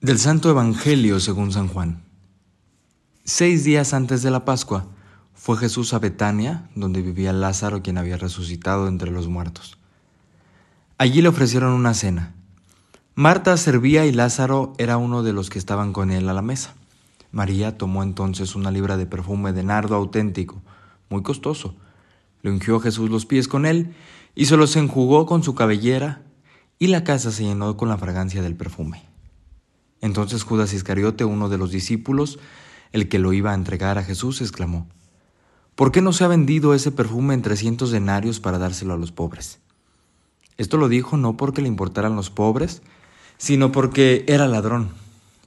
Del Santo Evangelio según San Juan. Seis días antes de la Pascua fue Jesús a Betania, donde vivía Lázaro, quien había resucitado entre los muertos. Allí le ofrecieron una cena. Marta servía y Lázaro era uno de los que estaban con él a la mesa. María tomó entonces una libra de perfume de nardo auténtico, muy costoso. Le ungió Jesús los pies con él y se los enjugó con su cabellera, y la casa se llenó con la fragancia del perfume. Entonces Judas Iscariote, uno de los discípulos, el que lo iba a entregar a Jesús, exclamó, ¿Por qué no se ha vendido ese perfume en trescientos denarios para dárselo a los pobres? Esto lo dijo no porque le importaran los pobres, sino porque era ladrón,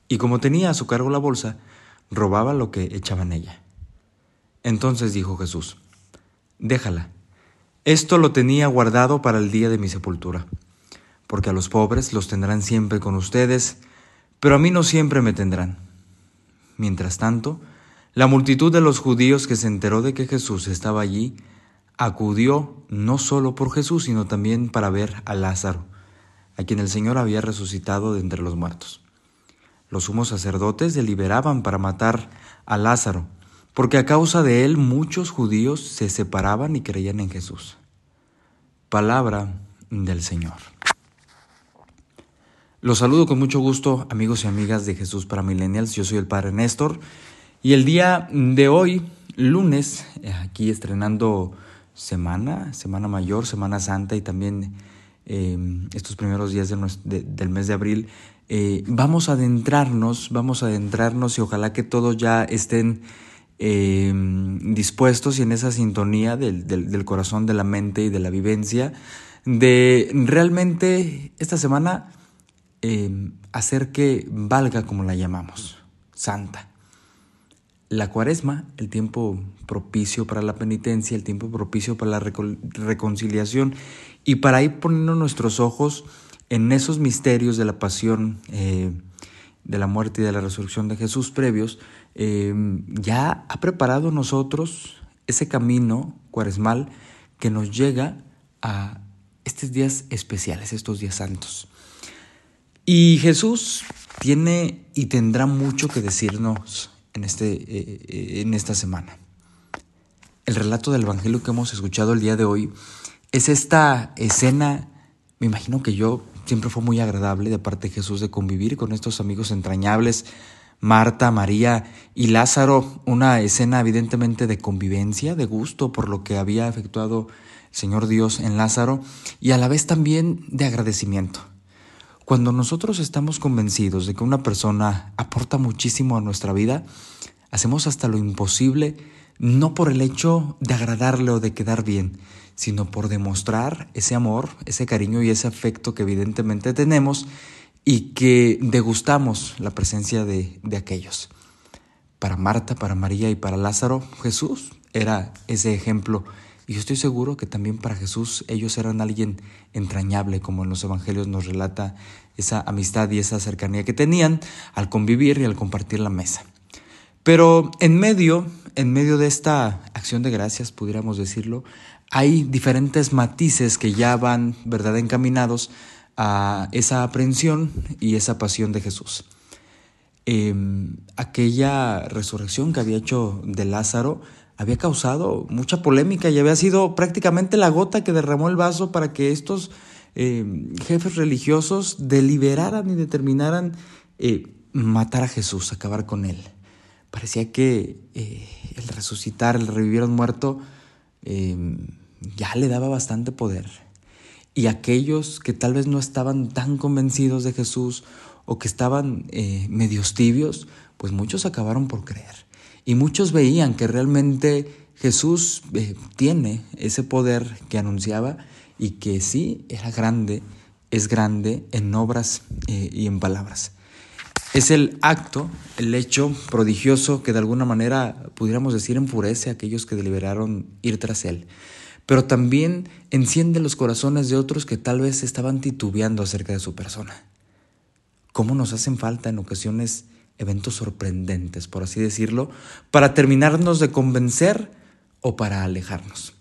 y como tenía a su cargo la bolsa, robaba lo que echaba en ella. Entonces dijo Jesús, Déjala, esto lo tenía guardado para el día de mi sepultura, porque a los pobres los tendrán siempre con ustedes, pero a mí no siempre me tendrán. Mientras tanto, la multitud de los judíos que se enteró de que Jesús estaba allí, acudió no solo por Jesús, sino también para ver a Lázaro, a quien el Señor había resucitado de entre los muertos. Los sumos sacerdotes deliberaban para matar a Lázaro, porque a causa de él muchos judíos se separaban y creían en Jesús. Palabra del Señor. Los saludo con mucho gusto, amigos y amigas de Jesús para Millennials. Yo soy el Padre Néstor y el día de hoy, lunes, aquí estrenando semana, Semana Mayor, Semana Santa y también em, estos primeros días del mes de abril, eh, vamos a adentrarnos, vamos a adentrarnos y ojalá que todos ya estén em, dispuestos y en esa sintonía del, del corazón, de la mente y de la vivencia, de realmente esta semana Em, hacer que valga como la llamamos, santa. La cuaresma, el tiempo propicio para la penitencia, el tiempo propicio para la reconciliación y para ir poniendo nuestros ojos en esos misterios de la pasión, eh, de la muerte y de la resurrección de Jesús previos, em, ya ha preparado nosotros ese camino cuaresmal que nos llega a estos días especiales, estos días santos. Y Jesús tiene y tendrá mucho que decirnos en, este, eh, eh, en esta semana. El relato del Evangelio que hemos escuchado el día de hoy es esta escena, me imagino que yo siempre fue muy agradable de parte de Jesús de convivir con estos amigos entrañables, Marta, María y Lázaro, una escena evidentemente de convivencia, de gusto por lo que había efectuado el Señor Dios en Lázaro y a la vez también de agradecimiento. Cuando nosotros estamos convencidos de que una persona aporta muchísimo a nuestra vida, hacemos hasta lo imposible, no por el hecho de agradarle o de quedar bien, sino por demostrar ese amor, ese cariño y ese afecto que evidentemente tenemos y que degustamos la presencia de, de aquellos. Para Marta, para María y para Lázaro, Jesús era ese ejemplo y yo estoy seguro que también para Jesús ellos eran alguien entrañable, como en los evangelios nos relata esa amistad y esa cercanía que tenían al convivir y al compartir la mesa. Pero en medio, en medio de esta acción de gracias, pudiéramos decirlo, hay diferentes matices que ya van, ¿verdad?, encaminados a esa aprehensión y esa pasión de Jesús. Em, aquella resurrección que había hecho de Lázaro había causado mucha polémica y había sido prácticamente la gota que derramó el vaso para que estos eh, jefes religiosos deliberaran y determinaran eh, matar a Jesús, acabar con él. Parecía que eh, el resucitar, el revivir a un muerto, ya le daba bastante poder. Y aquellos que tal vez no estaban tan convencidos de Jesús o que estaban medios tibios, pues muchos acabaron por creer. Y muchos veían que realmente Jesús eh, tiene ese poder que anunciaba y que sí era grande, es grande en obras eh, y en palabras. Es el acto, el hecho prodigioso que de alguna manera pudiéramos decir enfurece a aquellos que deliberaron ir tras él, pero también enciende los corazones de otros que tal vez estaban titubeando acerca de su persona. ¿Cómo nos hacen falta en ocasiones eventos sorprendentes, por así decirlo, para terminarnos de convencer o para alejarnos.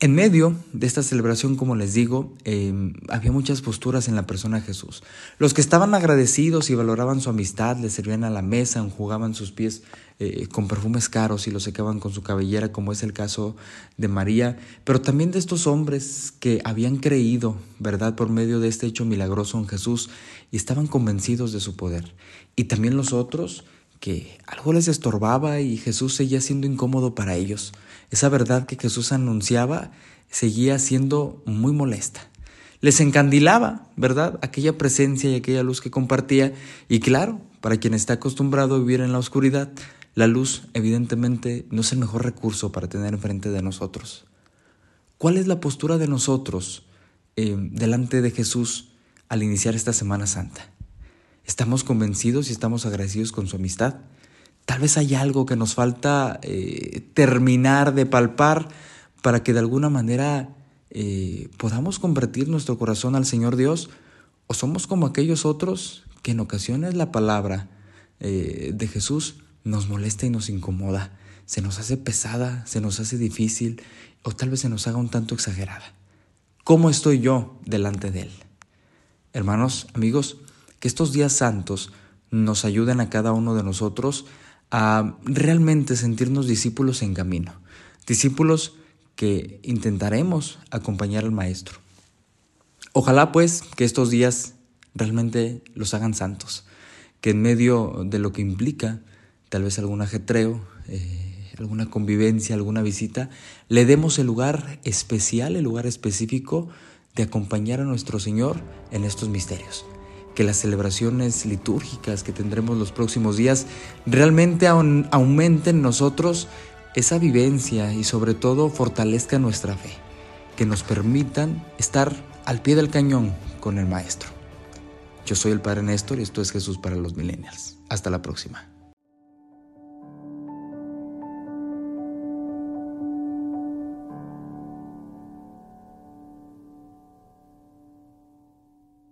En medio de esta celebración, como les digo, em, había muchas posturas en la persona de Jesús. Los que estaban agradecidos y valoraban su amistad, le servían a la mesa, enjugaban sus pies eh, con perfumes caros y los secaban con su cabellera, como es el caso de María, pero también de estos hombres que habían creído, ¿verdad?, por medio de este hecho milagroso en Jesús y estaban convencidos de su poder. Y también los otros que algo les estorbaba y Jesús seguía siendo incómodo para ellos. Esa verdad que Jesús anunciaba seguía siendo muy molesta. Les encandilaba, ¿verdad? Aquella presencia y aquella luz que compartía. Y claro, para quien está acostumbrado a vivir en la oscuridad, la luz evidentemente no es el mejor recurso para tener enfrente de nosotros. ¿Cuál es la postura de nosotros eh, delante de Jesús al iniciar esta Semana Santa? Estamos convencidos y estamos agradecidos con su amistad. Tal vez hay algo que nos falta eh, terminar de palpar para que de alguna manera eh, podamos convertir nuestro corazón al Señor Dios o somos como aquellos otros que en ocasiones la palabra eh, de Jesús nos molesta y nos incomoda, se nos hace pesada, se nos hace difícil o tal vez se nos haga un tanto exagerada. ¿Cómo estoy yo delante de Él? Hermanos, amigos, que estos días santos nos ayuden a cada uno de nosotros a realmente sentirnos discípulos en camino, discípulos que intentaremos acompañar al Maestro. Ojalá pues que estos días realmente los hagan santos, que en medio de lo que implica tal vez algún ajetreo, eh, alguna convivencia, alguna visita, le demos el lugar especial, el lugar específico de acompañar a nuestro Señor en estos misterios que las celebraciones litúrgicas que tendremos los próximos días realmente aumenten en nosotros esa vivencia y sobre todo fortalezcan nuestra fe, que nos permitan estar al pie del cañón con el Maestro. Yo soy el Padre Néstor y esto es Jesús para los Millennials. Hasta la próxima.